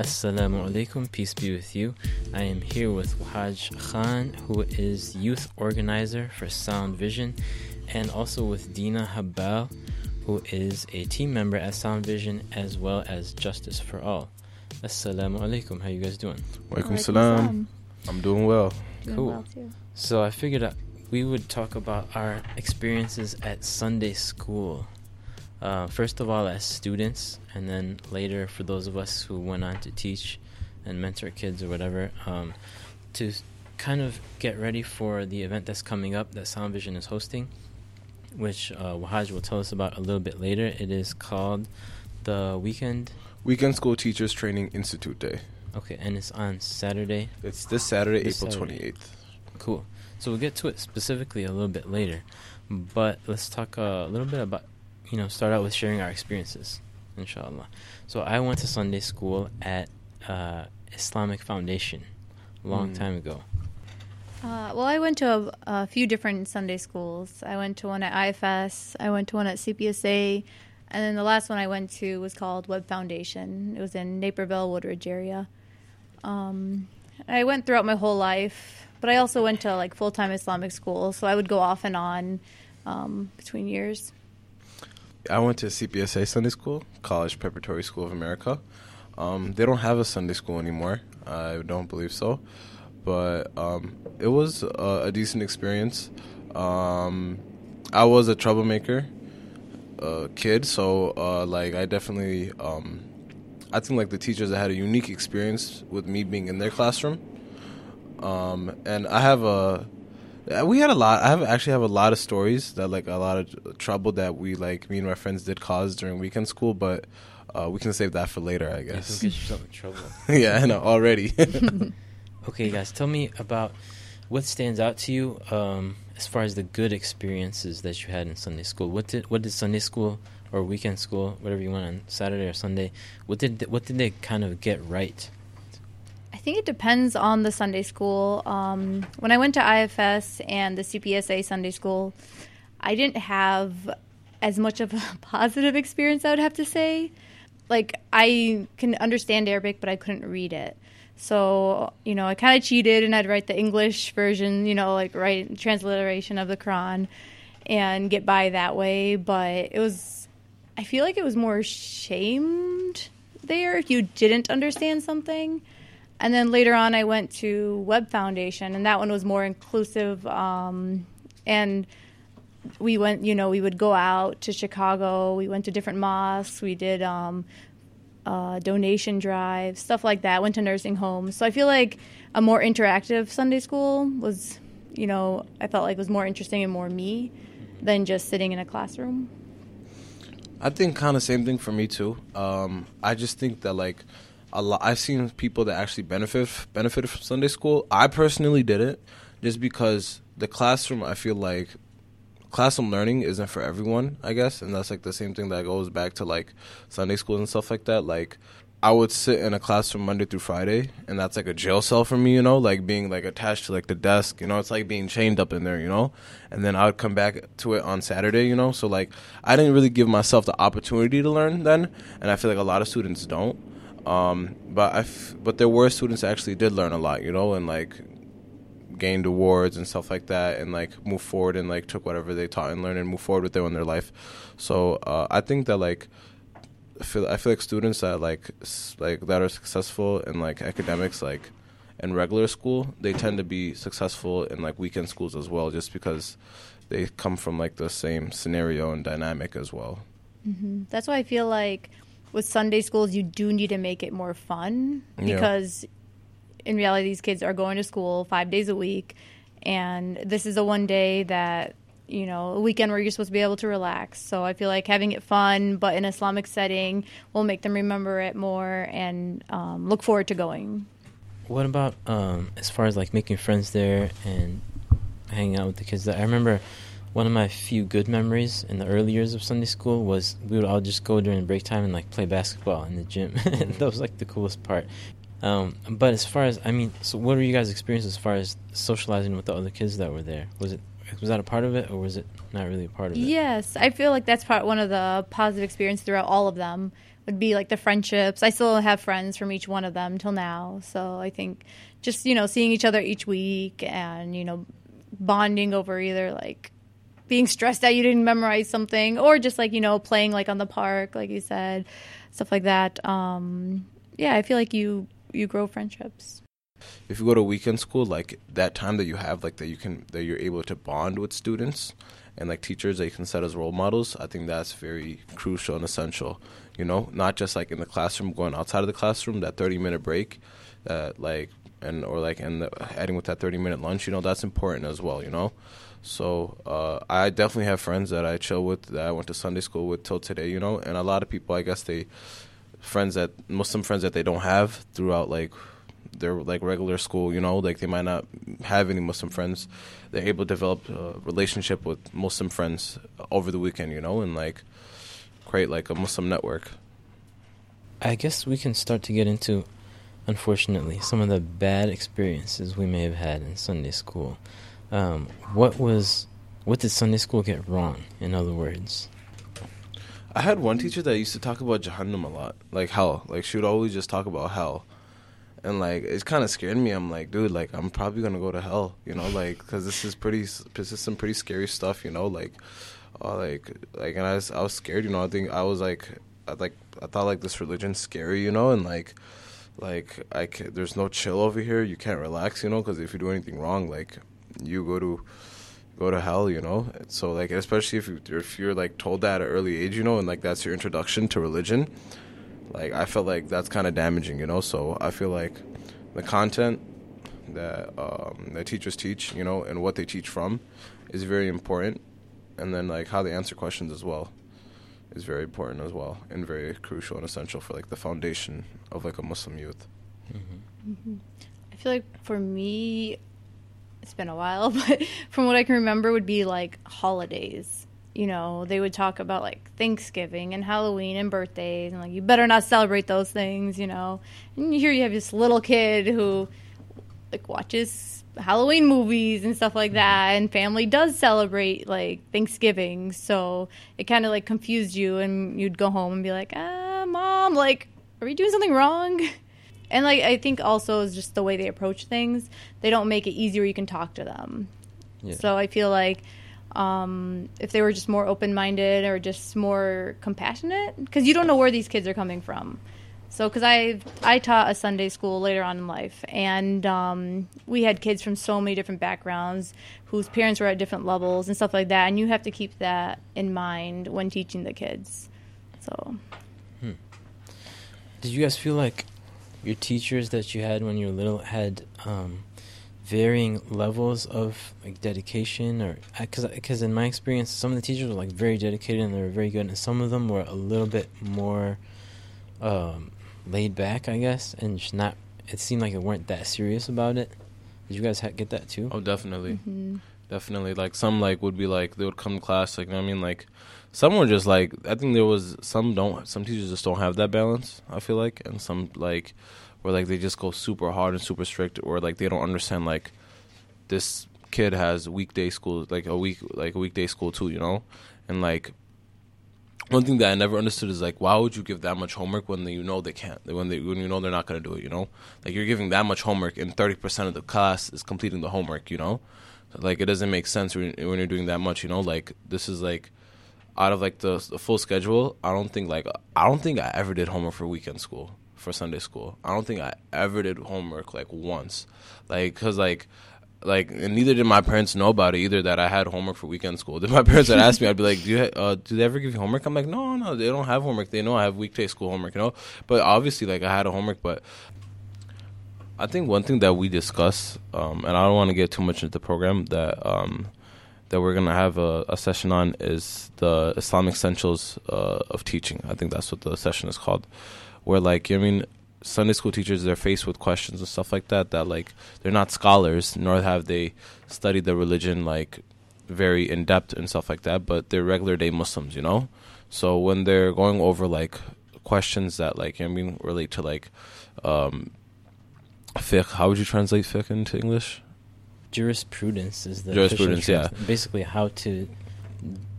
Assalamu alaikum, peace be with you. I am here with Wahaj Khan, who is youth organizer for Sound Vision, and also with Dina Habal, who is a team member at Sound Vision as well as Justice for All. Assalamu alaikum, how you guys doing? Walaikum salam. I'm doing well. Doing Cool. well, too. So I figured out we would talk about our experiences at Sunday school. Uh, first of all, as students, and then later for those of us who went on to teach and mentor kids or whatever, um, to kind of get ready for the event that's coming up that Sound Vision is hosting, which uh, Wahaj will tell us about a little bit later. It is called the Weekend. Weekend School Teachers Training Institute Day. Okay, and it's on Saturday, It's this Saturday, This April 28th. Cool. So we'll get to it specifically a little bit later, but let's talk uh, a little bit about, you know, start out with sharing our experiences, inshallah. So I went to Sunday school at uh, Islamic Foundation a long Mm. time ago. Uh, well, I went to a, a few different Sunday schools. I went to one at IFS. I went to one at CPSA, and then the last one I went to was called Web Foundation. It was in Naperville, Woodridge area. Um, I went throughout my whole life, but I also went to like full time Islamic school, so I would go off and on um, between years. I went to CPSA Sunday School, College Preparatory School of America. Um, they don't have a Sunday school anymore. I don't believe so. But um, it was a, a decent experience. Um, I was a troublemaker uh, kid, so uh, like I definitely, um, I think like the teachers had a unique experience with me being in their classroom. Um, and I have a, we had a lot. I have actually have a lot of stories that like a lot of trouble that we like me and my friends did cause during weekend school, but uh, we can save that for later, I Yeah, Don't guess. get yourself in trouble. yeah, I know already. Okay, guys, tell me about what stands out to you um, as far as the good experiences that you had in Sunday school. What did what did Sunday school or weekend school, whatever you want on Saturday or Sunday, what did what did they kind of get right? I think it depends on the Sunday school. Um, when I went to IFS and the CPSA Sunday school, I didn't have as much of a positive experience, I would have to say. Like, I can understand Arabic, but I couldn't read it. So, you know, I kind of cheated and I'd write the English version, you know, like write transliteration of the Quran and get by that way. But it was, I feel like it was more shamed there if you didn't understand something. And then later on, I went to Web Foundation, and that one was more inclusive. Um, and we went, you know, we would go out to Chicago. We went to different mosques. We did um, uh, donation drives, stuff like that. Went to nursing homes. So I feel like a more interactive Sunday school was, you know, I felt like was more interesting and more me than just sitting in a classroom. I think kind of same thing for me too. Um, I just think that like a lot. I've seen people that actually benefit benefited from Sunday school. I personally didn't, just because the classroom. I feel like classroom learning isn't for everyone. I guess, and that's like the same thing that goes back to like Sunday schools and stuff like that. Like I would sit in a classroom Monday through Friday, and that's like a jail cell for me, you know, like being like attached to like the desk, you know, it's like being chained up in there, you know. And then I would come back to it on Saturday, you know. So like I didn't really give myself the opportunity to learn then, and I feel like a lot of students don't. Um, but I, f- but there were students actually did learn a lot, you know, and like gained awards and stuff like that, and like move forward and like took whatever they taught and learned and move forward with them in their life. So uh, I think that like I feel I feel like students that like s- like that are successful in like academics like in regular school they tend to be successful in like weekend schools as well just because they come from like the same scenario and dynamic as well. hmm That's why I feel like with Sunday schools, you do need to make it more fun Yeah. because in reality, these kids are going to school five days a week, and this is a one day that you know a weekend where you're supposed to be able to relax. So I feel like having it fun, but in Islamic setting, will make them remember it more and um, look forward to going. What about um, as far as like making friends there and hanging out with the kids? I remember one of my few good memories in the early years of Sunday school was we would all just go during break time and like play basketball in the gym. that was like the coolest part. Um, but as far as I mean, so what were you guys' experience as far as socializing with the other kids that were there? Was it was that a part of it, or was it not really a part of it? Yes, I feel like that's part one of the positive experience throughout all of them would be like the friendships. I still have friends from each one of them till now. So I think just you know seeing each other each week and you know bonding over either like being stressed out you didn't memorize something or just like you know playing like on the park like you said stuff like that. Um yeah i feel like you you grow friendships. If you go to weekend school like that time that you have like that you can that you're able to bond with students and like teachers that you can set as role models i think that's very crucial and essential you know? Not just like in the classroom going outside of the classroom that 30 minute break that like and or like and adding with that 30 minute lunch you know that's important as well you know so uh, i definitely have friends that i chill with that i went to sunday school with till today you know? And a lot of people i guess they friends that muslim friends that they don't have throughout like their like regular school you know? Like they might not have any muslim friends. They're able to develop a relationship with muslim friends over the weekend you know? And like create like a muslim network. I guess we can start to get into, unfortunately, some of the bad experiences we may have had in Sunday school. Um, what was, what did Sunday school get wrong? In other words, I had one teacher that used to talk about Jahannam a lot, like hell. Like she would always just talk about hell, and like it kind of scared me. I'm like, dude, like I'm probably gonna go to hell, you know, like because this is pretty, this is some pretty scary stuff, you know, like, uh, like, like, and I was, I was scared, you know. I think I was like, I like, I thought like this religion's scary, you know, and like, like I can, there's no chill over here. You can't relax, you know, because if you do anything wrong, like you go to go to hell, you know. So like, especially if you if you're like told that at an early age, you know, and like that's your introduction to religion. Like I felt like that's kind of damaging, you know. So I feel like the content that um, the teachers teach, you know, and what they teach from, is very important, and then like how they answer questions as well, is very important as well, and very crucial and essential for like the foundation of like a Muslim youth. I feel like for me, it's been a while, but from what I can remember, would be like holidays. You know, they would talk about like Thanksgiving and Halloween and birthdays, and like you better not celebrate those things. You know, and here you have this little kid who like watches Halloween movies and stuff like that, and family does celebrate like Thanksgiving, so it kind of like confused you, and you'd go home and be like, "Ah, mom, like, are we doing something wrong?" And like I think also is just the way they approach things. They don't make it easier. You can talk to them. Yeah. So I feel like um, if they were just more open minded or just more compassionate, because you don't know where these kids are coming from. So because I I taught a Sunday school later on in life, and um, we had kids from so many different backgrounds whose parents were at different levels and stuff like that, and you have to keep that in mind when teaching the kids. So did you guys feel like your teachers that you had when you were little had um, varying levels of like dedication, or because because in my experience, some of the teachers were like very dedicated and they were very good, and some of them were a little bit more um, laid back, I guess, and just not. It seemed like they weren't that serious about it. Did you guys ha- get that too? Oh, definitely. mhm. Definitely, like some like would be like they would come to class, like you know what I mean, like some were just like I think there was some don't some teachers just don't have that balance. I feel like, and some like where like they just go super hard and super strict, or like they don't understand like this kid has weekday school, like a week like a weekday school too, you know, and like one thing that I never understood is like why would you give that much homework when you know they can't when they when you know they're not gonna do it, you know, like you're giving that much homework and thirty percent of the class is completing the homework, you know? Like it doesn't make sense when, when you're doing that much you know? Like this is like out of like the, the full schedule i don't think like i don't think i ever did homework for weekend school for sunday school. I don't think i ever did homework like once. Like because like like and neither did my parents know about it either that i had homework for weekend school. If my parents had asked me i'd be like do you uh, do they ever give you homework? I'm like no no they don't have homework. They know i have weekday school homework you know? But obviously like i had a homework but I think one thing that we discuss, um, and I don't want to get too much into the program that um, that we're gonna have a, a session on is the Islamic essentials uh, of teaching. I think that's what the session is called. Where like I mean, Sunday school teachers they're faced with questions and stuff like that that like they're not scholars nor have they studied the religion like very in depth and stuff like that, but they're regular day Muslims, you know. So when they're going over like questions that like I mean relate to like um, fiqh. How would you translate fiqh into English? Jurisprudence is the Jurisprudence, yeah. Basically, how to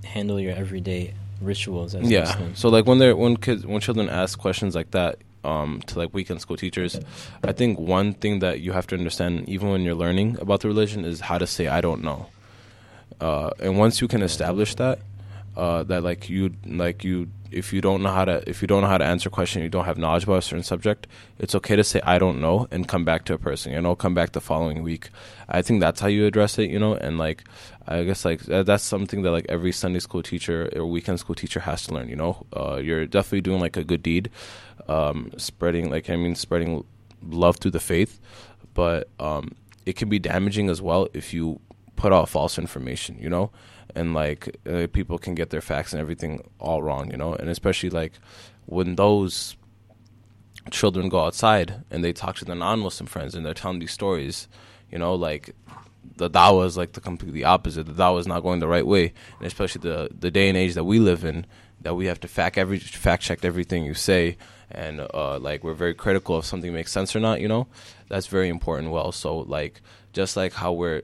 handle your everyday rituals as yeah Muslim. so like when they're when kids when children ask questions like that um to like weekend school teachers i think one thing that you have to understand even when you're learning about the religion is how to say i don't know uh and once you can establish that uh that like you like you if you don't know how to if you don't know how to answer a question you don't have knowledge about a certain subject it's okay to say i don't know and come back to a person you know come back the following week. I think that's how you address it you know and like i guess like that's something that like every sunday school teacher or weekend school teacher has to learn you know? Uh, you're definitely doing like a good deed um, spreading like i mean spreading love through the faith but um, it can be damaging as well if you put out false information you know and like uh, people can get their facts and everything all wrong you know? And especially like when those children go outside and they talk to their non-muslim friends and they're telling these stories you know like the dawah is like the completely opposite. The dawah is not going the right way. And especially the the day and age that we live in that we have to fact every fact check everything you say and uh like we're very critical if something makes sense or not you know? That's very important well. So like just like how we're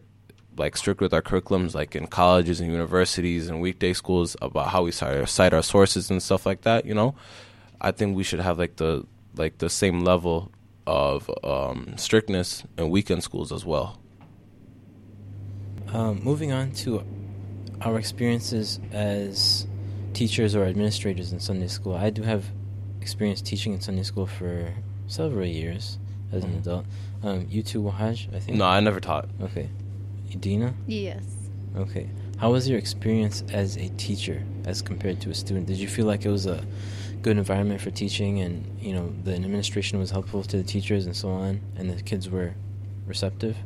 like strict with our curriculums like in colleges and universities and weekday schools about how we cite our, sources and stuff like that you know i think we should have like the like the same level of um, strictness in weekend schools as well Um, moving on to our experiences as teachers or administrators in Sunday school, I do have experience teaching in Sunday school for several years as an Mhm. adult. Um, you too, Wahaj, I think. no i never taught Okay, Dina. Yes. Okay, how was your experience as a teacher as compared to a student? Did you feel like it was a good environment for teaching, and you know the administration was helpful to the teachers and so on, and the kids were receptive?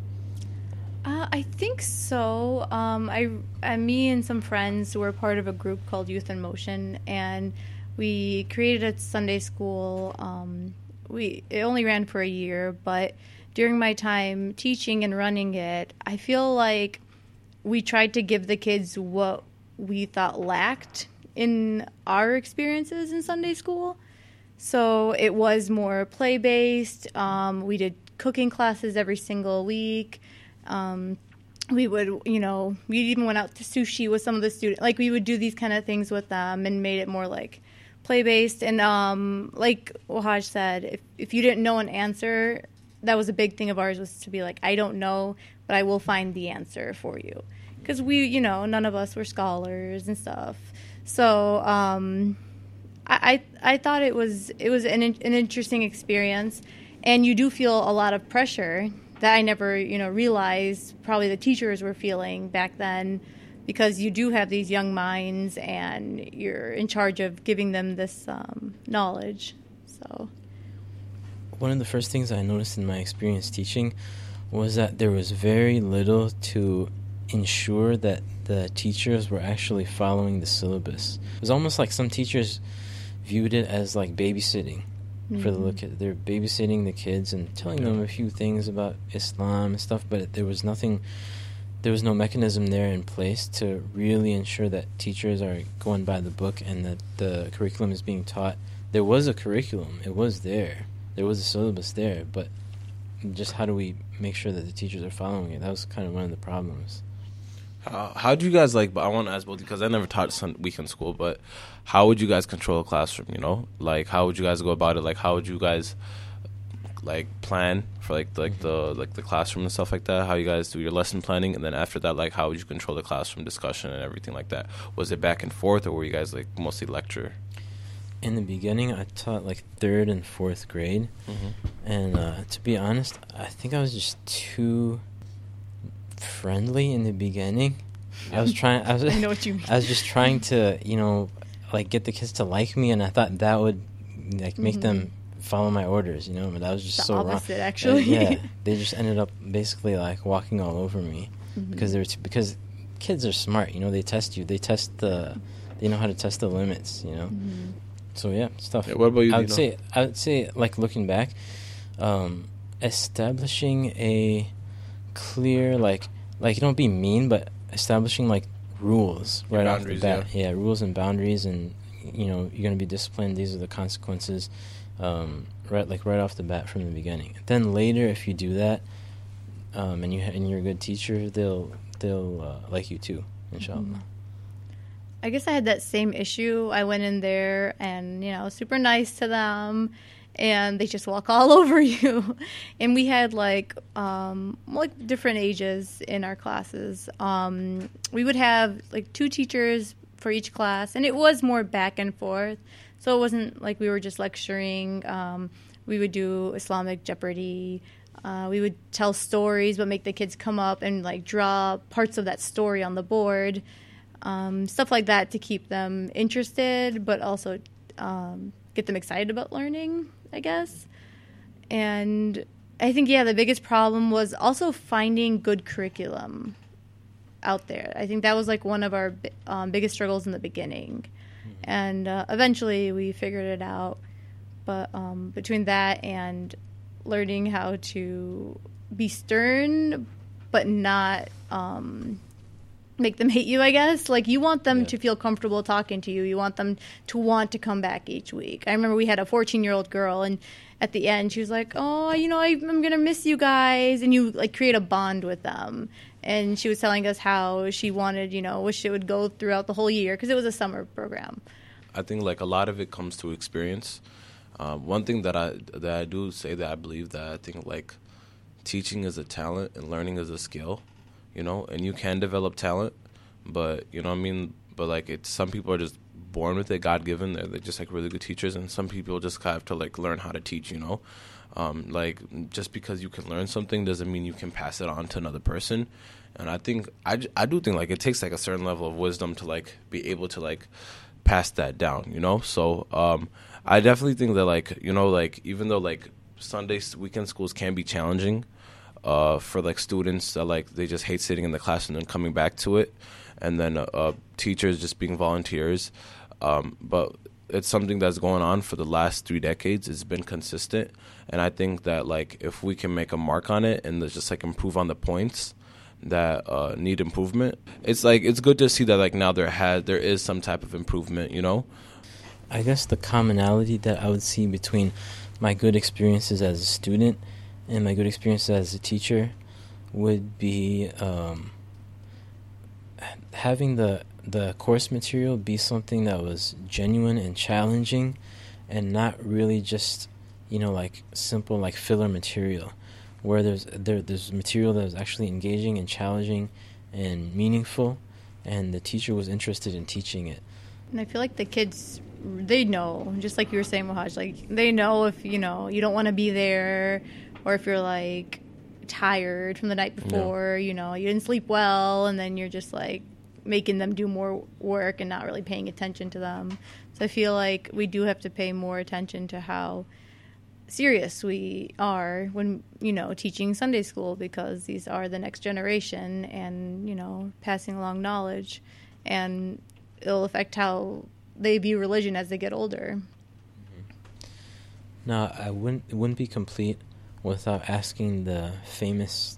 Uh, I think so. Um, I, uh, me and some friends were part of a group called Youth in Motion, and we created a Sunday school. Um, we it only ran for a year, but during my time teaching and running it, I feel like we tried to give the kids what we thought lacked in our experiences in Sunday school. So it was more play based. Um, we did cooking classes every single week. Um, we would, you know, we even went out to sushi with some of the students. Like we would do these kind of things with them and made it more like play based. And um, like Wahaj said, if if you didn't know an answer, that was a big thing of ours was to be like, I don't know, but I will find the answer for you. Because we, you know, none of us were scholars and stuff. So um, I, I I thought it was it was an an interesting experience, and you do feel a lot of pressure that I never you know realized probably the teachers were feeling back then, because you do have these young minds and you're in charge of giving them this um, knowledge. So One of the first things I noticed in my experience teaching was that there was very little to ensure that the teachers were actually following the syllabus. It was almost like some teachers viewed it as like babysitting for the Mhm. look at they're babysitting the kids and telling them a few things about Islam and stuff, but there was nothing there was no mechanism there in place to really ensure that teachers are going by the book and that the curriculum is being taught. There was a curriculum, it was there. There was a syllabus there, but just how do we make sure that the teachers are following it? That was kind of one of the problems. How how do you guys like? But I want to ask both because I never taught sun weekend school. But how would you guys control a classroom? You know, like how would you guys go about it? Like how would you guys like plan for like like mm-hmm. the like the classroom and stuff like that? How you guys do your lesson planning, and then after that, like how would you control the classroom discussion and everything like that? Was it back and forth, or were you guys like mostly lecture? In the beginning, I taught like third and fourth grade, and uh, to be honest, I think I was just too friendly in the beginning. I was trying. I was. I know what you mean. I was just trying to, you know, like get the kids to like me, and I thought that would like make Mhm. them follow my orders, you know. But that was just The so wrong. opposite, And, actually. yeah, they just ended up basically like walking all over me Mhm. because they're t- because kids are smart, you know. They test you. They test the. They know how to test the limits, you know. Mhm. So yeah, stuff. Yeah, what about you, I would Dina? say I would say like looking back, um, establishing a clear like like you don't be mean, but establishing like rules Your right boundaries, off the bat. Yeah. rules and boundaries, and you know you're gonna be disciplined. These are the consequences. Um, right, like right off the bat from the beginning. Then later, if you do that, um, and you and you're a good teacher, they'll they'll uh, like you too, inshallah. Mm-hmm. I guess I had that same issue. I went in there and you know super nice to them, and they just walk all over you. and we had like um, like different ages in our classes. Um, we would have like two teachers for each class, and it was more back and forth. So it wasn't like we were just lecturing. Um, we would do Islamic Jeopardy. Uh, we would tell stories, but make the kids come up and like draw parts of that story on the board, um, stuff like that to keep them interested, but also um, get them excited about learning, I guess. And I think yeah, the biggest problem was also finding good curriculum out there. I think that was like one of our um, biggest struggles in the beginning, and uh, eventually we figured it out. But um, between that and learning how to be stern, but not um, make them hate you, I guess. Like you want them Yeah. to feel comfortable talking to you. You want them to want to come back each week. I remember we had a 14 year old girl, and at the end she was like, "Oh, you know, I, I'm gonna miss you guys," and you like create a bond with them. And she was telling us how she wanted, you know, wish it would go throughout the whole year because it was a summer program. I think like a lot of it comes to experience. Um, one thing that I that I do say that I believe that I think like teaching is a talent and learning is a skill, you know, and you can develop talent, but you know I mean. But like it's some people are just born with it, God given. They're, they're just like really good teachers, and some people just have to like learn how to teach, you know. Um, like just because you can learn something doesn't mean you can pass it on to another person. And I think I, I do think like it takes like a certain level of wisdom to like be able to like pass that down, you know. So um, I definitely think that like you know like even though like Sunday weekend schools can be challenging uh, for like students that like they just hate sitting in the class and then coming back to it, and then uh, uh, teachers just being volunteers. Um, but it's something that's going on for the last three decades. It's been consistent, and I think that like if we can make a mark on it and just like improve on the points that uh, need improvement, it's like it's good to see that like now there has there is some type of improvement. You know, I guess the commonality that I would see between my good experiences as a student and my good experience as a teacher would be um, having the the course material be something that was genuine and challenging, and not really just you know like simple like filler material, where there's there there's material that was actually engaging and challenging and meaningful, and the teacher was interested in teaching it. And I feel like the kids, they know, just like you were saying, Wahaj, like they know if you know you don't want to be there, or if you're like tired from the night before, you know, you didn't sleep well, and then you're just like making them do more work and not really paying attention to them. So I feel like we do have to pay more attention to how serious we are when you know teaching Sunday school because these are the next generation and you know passing along knowledge and it'll affect how they view religion as they get older. Mm-hmm. Now, I wouldn't it wouldn't be complete without asking the famous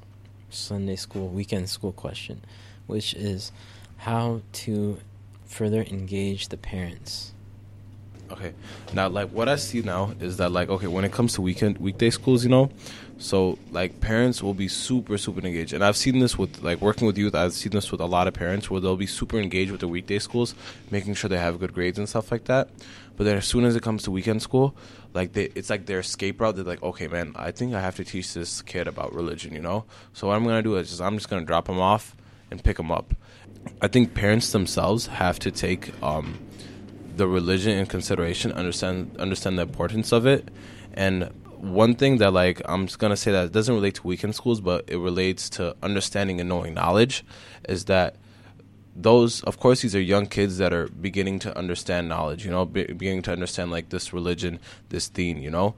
Sunday school weekend school question, which is how to further engage the parents. Okay. Now, like what I see now is that like okay, when it comes to weekend weekday schools, you know, so like parents will be super super engaged, and I've seen this with like working with youth. I've seen this with a lot of parents where they'll be super engaged with the weekday schools, making sure they have good grades and stuff like that. But then as soon as it comes to weekend school, like they, it's like their escape route. They're like, okay, man, I think I have to teach this kid about religion, you know. So what I'm gonna do is just I'm just gonna drop him off and pick him up. I think parents themselves have to take um, the religion in consideration, understand understand the importance of it, and one thing that like I'm just gonna say that doesn't relate to weekend schools, but it relates to understanding and knowing knowledge, is that those of course these are young kids that are beginning to understand knowledge, you know, be, beginning to understand like this religion, this theme, you know,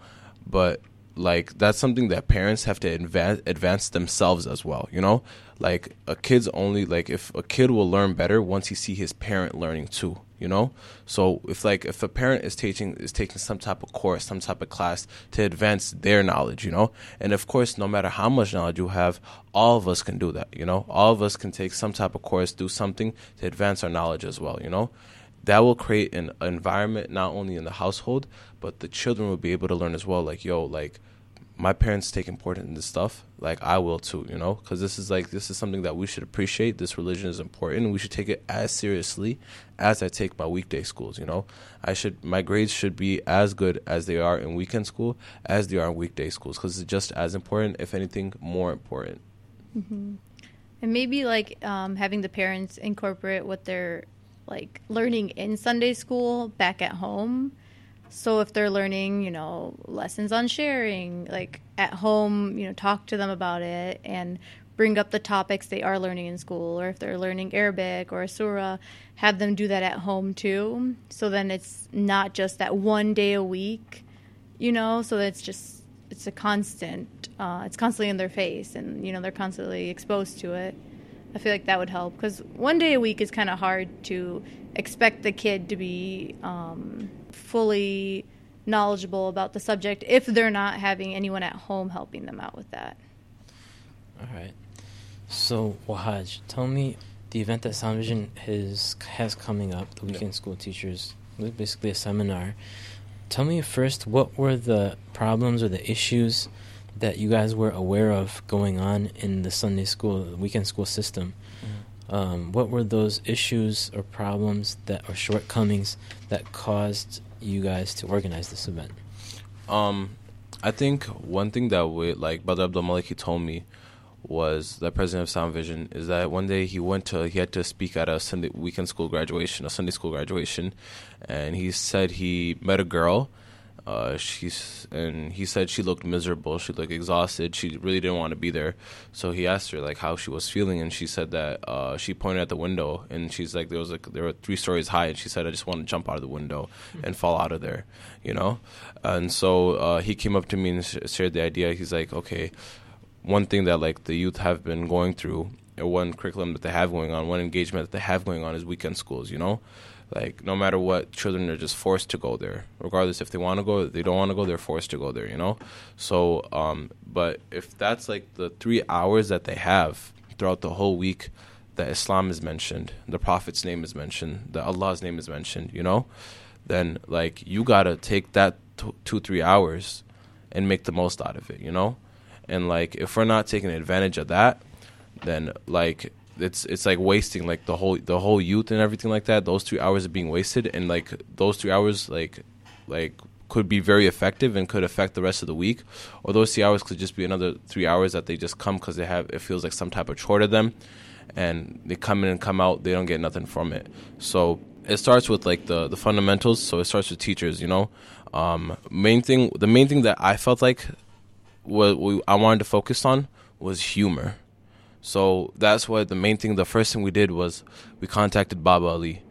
but like that's something that parents have to advance advance themselves as well you know? Like a kid's only like if a kid will learn better once he see his parent learning too you know? So if like if a parent is teaching is taking some type of course some type of class to advance their knowledge you know? And of course no matter how much knowledge you have all of us can do that you know? All of us can take some type of course do something to advance our knowledge as well you know that will create an environment not only in the household but the children will be able to learn as well like yo like my parents take importance in this stuff, like I will too, you know, because this is like this is something that we should appreciate. This religion is important, we should take it as seriously as I take my weekday schools. You know, I should my grades should be as good as they are in weekend school as they are in weekday schools because it's just as important, if anything, more important. Mm-hmm. And maybe like um, having the parents incorporate what they're like learning in Sunday school back at home so if they're learning, you know, lessons on sharing, like at home, you know, talk to them about it and bring up the topics they are learning in school. Or if they're learning Arabic or Surah, have them do that at home too. So then it's not just that one day a week, you know, so it's just, it's a constant, uh, it's constantly in their face and, you know, they're constantly exposed to it. I feel like that would help because one day a week is kind of hard to expect the kid to be um, fully knowledgeable about the subject if they're not having anyone at home helping them out with that. All right. So, Wahaj, tell me the event that Sound Vision has, has coming up, the Weekend yeah. School Teachers, basically a seminar. Tell me first, what were the problems or the issues that you guys were aware of going on in the Sunday school, the weekend school system? Mm-hmm. Um, what were those issues or problems that or shortcomings that caused you guys to organize this event? Um, I think one thing that we like Brother Abdul Maliki told me was the president of Sound Vision is that one day he went to he had to speak at a Sunday weekend school graduation, a Sunday school graduation, and he said he met a girl uh, she's and he said she looked miserable. She looked exhausted. She really didn't want to be there. So he asked her like how she was feeling, and she said that uh, she pointed at the window, and she's like there was like there were three stories high, and she said I just want to jump out of the window and fall out of there, you know. And so uh, he came up to me and sh- shared the idea. He's like, okay, one thing that like the youth have been going through, or one curriculum that they have going on, one engagement that they have going on is weekend schools, you know. Like no matter what, children are just forced to go there, regardless if they want to go, they don't want to go, they're forced to go there. You know. So, um, but if that's like the three hours that they have throughout the whole week, that Islam is mentioned, the Prophet's name is mentioned, that Allah's name is mentioned, you know, then like you gotta take that t- two three hours and make the most out of it, you know, and like if we're not taking advantage of that, then like it's it's like wasting like the whole the whole youth and everything like that. Those three hours are being wasted, and like those three hours like like could be very effective and could affect the rest of the week, or those three hours could just be another three hours that they just come because they have it feels like some type of chore to them, and they come in and come out, they don't get nothing from it. So it starts with like the the fundamentals. So it starts with teachers, you know. Um, main thing, the main thing that I felt like what I wanted to focus on was humor so that's what the main thing. The first thing we did was we contacted Baba Ali.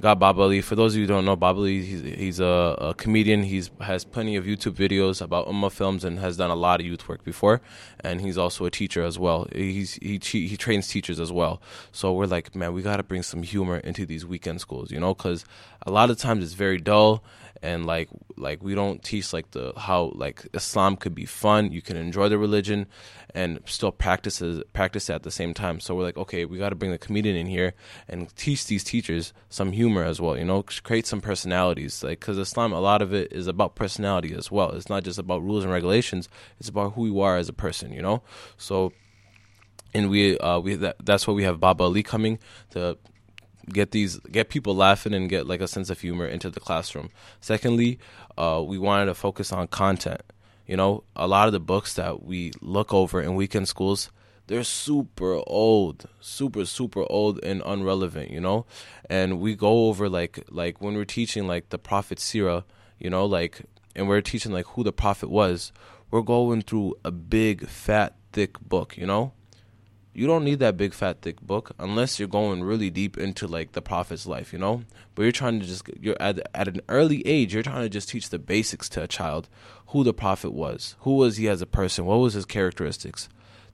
Got Baba Ali. For those of you who don't know, Baba Ali, he's, he's a, a, comedian. He's has plenty of YouTube videos about Ummah films and has done a lot of youth work before. And he's also a teacher as well. He's he he trains teachers as well. So we're like, man, we got to bring some humor into these weekend schools, you know, because a lot of times it's very dull and like like we don't teach like the how like Islam could be fun. You can enjoy the religion and still practice practice at the same time. So we're like, okay, we got to bring the comedian in here and teach these teachers some humor as well. You know, create some personalities. Like because Islam, a lot of it is about personality as well. It's not just about rules and regulations. It's about who you are as a person. You know, so and we uh, we that, that's why we have Baba Ali coming to get these get people laughing and get like a sense of humor into the classroom. Secondly, uh, we wanted to focus on content. You know, a lot of the books that we look over in weekend schools, they're super old, super super old and unrelevant. You know, and we go over like like when we're teaching like the Prophet Sirah, you know, like and we're teaching like who the Prophet was. We're going through a big fat thick book. You know, you don't need that big fat thick book unless you're going really deep into like the prophet's life you know? But you're trying to just you're at, at an early age you're trying to just teach the basics to a child who the prophet was. Who was he as a person? What was his characteristics?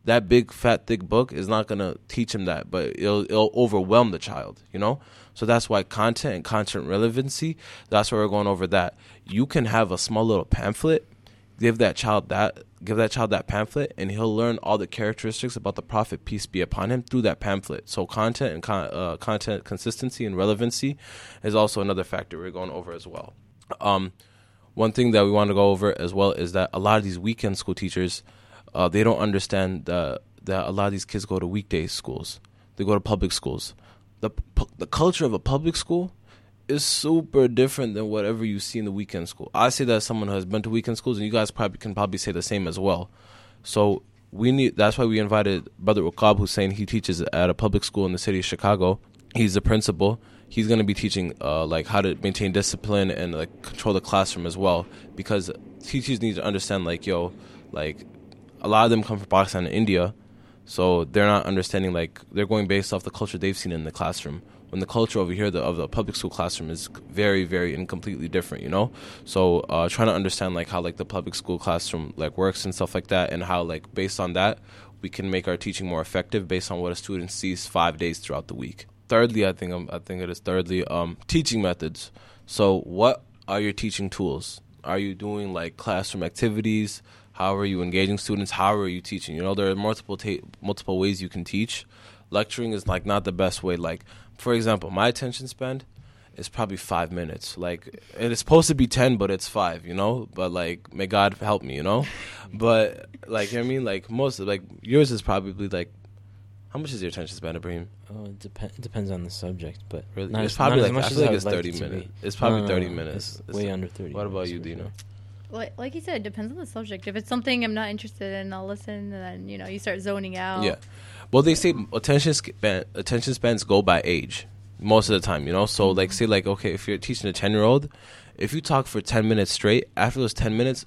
That big fat thick book is not going to teach him that but it'll, it'll overwhelm the child you know? So that's why content and content relevancy that's why we're going over that. You can have a small little pamphlet give that child that give that child that pamphlet and he'll learn all the characteristics about the prophet peace be upon him through that pamphlet so content and con- uh, content consistency and relevancy is also another factor we're going over as well um, one thing that we want to go over as well is that a lot of these weekend school teachers, uh, they don't understand that that a lot of these kids go to weekday schools. They go to public schools. The the culture of a public school is super different than whatever you see in the weekend school. I say that as someone who has been to weekend schools, and you guys probably can probably say the same as well. So we need. That's why we invited Brother Uqab Hussein. He teaches at a public school in the city of Chicago. He's the principal. He's going to be teaching uh, like how to maintain discipline and like control the classroom as well. Because teachers need to understand like yo, like a lot of them come from Pakistan and India, so they're not understanding like they're going based off the culture they've seen in the classroom when the culture over here the, of the public school classroom is very very and completely different you know? So uh, trying to understand like how like the public school classroom like works and stuff like that and how like based on that we can make our teaching more effective based on what a student sees five days throughout the week. Thirdly i think um, i think it is thirdly um, teaching methods. So what are your teaching tools? Are you doing like classroom activities? How are you engaging students? How are you teaching? You know there are multiple ta- multiple ways you can teach. Lecturing is like not the best way like for example, my attention span is probably five minutes. Like it's supposed to be ten, but it's five. You know, but like may God help me. You know, but like you know I mean, like most like yours is probably like. How much is your attention span, Ibrahim? Oh, it, dep- it depends on the subject, but really? not it's as, probably not like as much I feel as like it's thirty like minutes. It's probably No, no, thirty no, minutes. It's It's way not- under thirty. What about you, for Dina? sure. Like, like you said, it depends on the subject. If it's something I'm not interested in, I'll listen, and then you know you start zoning out. Yeah. Well, they say attention span attention spans go by age most of the time. You know, so like mm-hmm. say like okay, if you're teaching a ten year old, if you talk for ten minutes straight, after those ten minutes,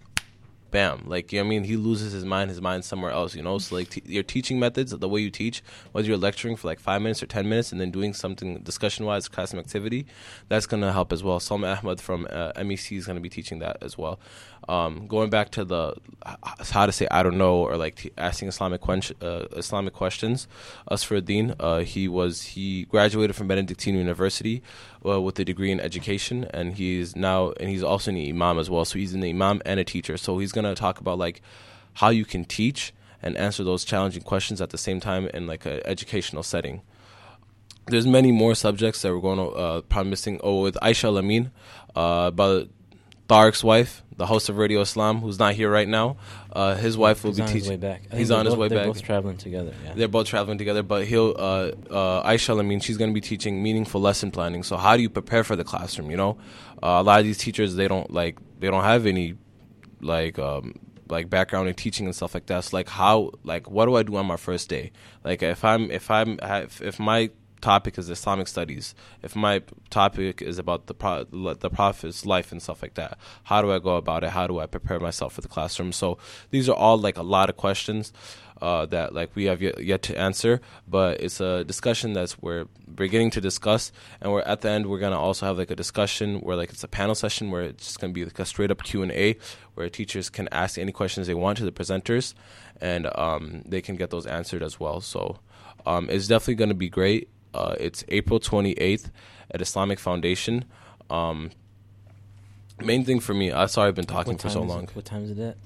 bam, like you know I mean, he loses his mind, his mind somewhere else. You know, so like t- your teaching methods, the way you teach, whether you're lecturing for like five minutes or ten minutes, and then doing something discussion wise, classroom activity, that's gonna help as well. Salma Ahmed from uh, MEC is gonna be teaching that as well. Um, going back to the how to say I don't know or like t- asking Islamic quen- uh, Islamic questions. Asfaruddin, uh, he was he graduated from Benedictine University uh, with a degree in education, and he's now and he's also an imam as well. So he's an imam and a teacher. So he's gonna talk about like how you can teach and answer those challenging questions at the same time in like an educational setting there's many more subjects that we're going to uh, probably missing. Oh, with Aisha El-Amin, uh, about Tariq's wife, the host of Radio Islam, who's not here right now. Uh, his wife will He's be on his teaching. way back. He's on they're his both- way they're back. both traveling together. Yeah. They're both traveling together, but he'll uh, uh, Aisha El-Amin, she's going to be teaching meaningful lesson planning. So how do you prepare for the classroom? You know, uh, a lot of these teachers they don't like they don't have any like um like background in teaching and stuff like that. So like how like what do I do on my first day? Like if I'm if I'm if, if my topic is Islamic studies, if my topic is about the pro- the prophet's life and stuff like that, how do I go about it? How do I prepare myself for the classroom? So these are all like a lot of questions uh, that like we have yet, yet to answer, but it's a discussion that's we're beginning to discuss, and we're at the end we're gonna also have like a discussion where like it's a panel session where it's just gonna be like a straight up Q and A where teachers can ask any questions they want to the presenters, and um, they can get those answered as well. So um, it's definitely gonna be great. Uh, it's April 28th at Islamic Foundation. Um, main thing for me, I'm sorry I've been talking for so is it- long. What time is it at?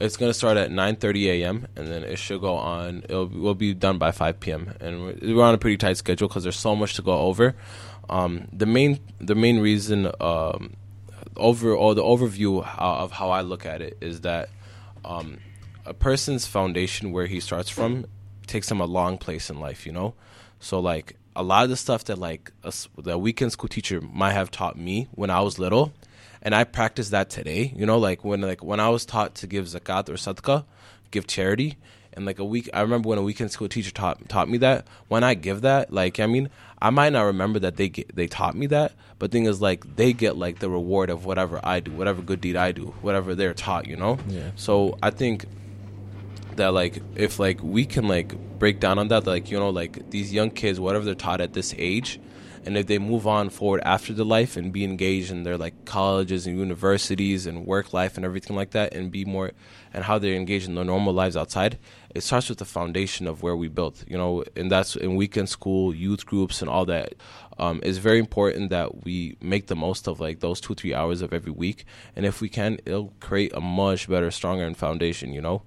It's gonna start at 9:30 a.m. and then it should go on. It'll will be done by 5 p.m. and we're, we're on a pretty tight schedule because there's so much to go over. Um, the main the main reason um, over or the overview how, of how I look at it is that um, a person's foundation where he starts from takes him a long place in life. You know, so like a lot of the stuff that like a, the weekend school teacher might have taught me when I was little and I practice that today. You know, like when like when I was taught to give zakat or sadaqah, give charity, and like a week, I remember when a weekend school teacher taught taught me that. When I give that, like I mean, I might not remember that they get, they taught me that, but thing is like they get like the reward of whatever I do, whatever good deed I do, whatever they're taught. You know. Yeah. So I think that like if like we can like break down on that like you know like these young kids whatever they're taught at this age and if they move on forward after the life and be engaged in their like colleges and universities and work life and everything like that and be more and how they're engaged in their normal lives outside it starts with the foundation of where we built you know and that's in weekend school youth groups and all that um, it's very important that we make the most of like those two three hours of every week and if we can it'll create a much better stronger foundation you know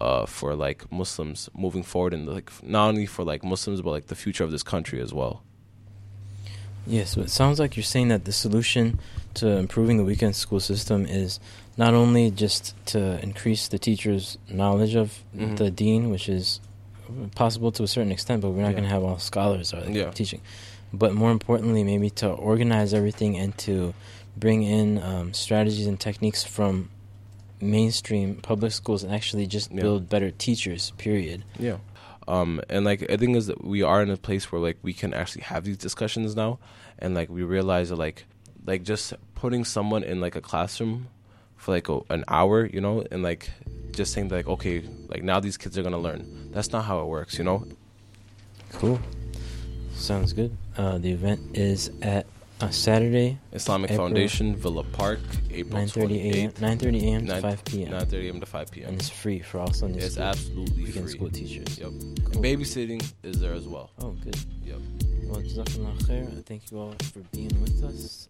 uh, for like Muslims moving forward and like not only for like Muslims but like the future of this country as well. Yes, so it sounds like you're saying that the solution to improving the weekend school system is not only just to increase the teacher's knowledge of Mhm. the deen, which is possible to a certain extent, but we're not Yeah. going to have all scholars are Yeah. teaching. But more importantly, maybe to organize everything and to bring in um, strategies and techniques from mainstream public schools and actually just Yeah. build better teachers. Period. Yeah. Um, and like I think is that we are in a place where like we can actually have these discussions now, and like we realize that like like just putting someone in like a classroom for like a, an hour, you know, and like just saying like okay, like now these kids are gonna learn. That's not how it works, you know. Cool. Sounds good. Uh, the event is at uh, Saturday, Islamic April- Foundation, Villa Park, April 9:30 a.m. 9:30 a.m. to 5 p.m. 9:30 a.m. to 5 p.m. and it's free for all Sunday It's school absolutely weekend free. school teachers. Yep. Cool. And babysitting is there as well. Oh, good. Yep. Well, khair. Thank you all for being with us.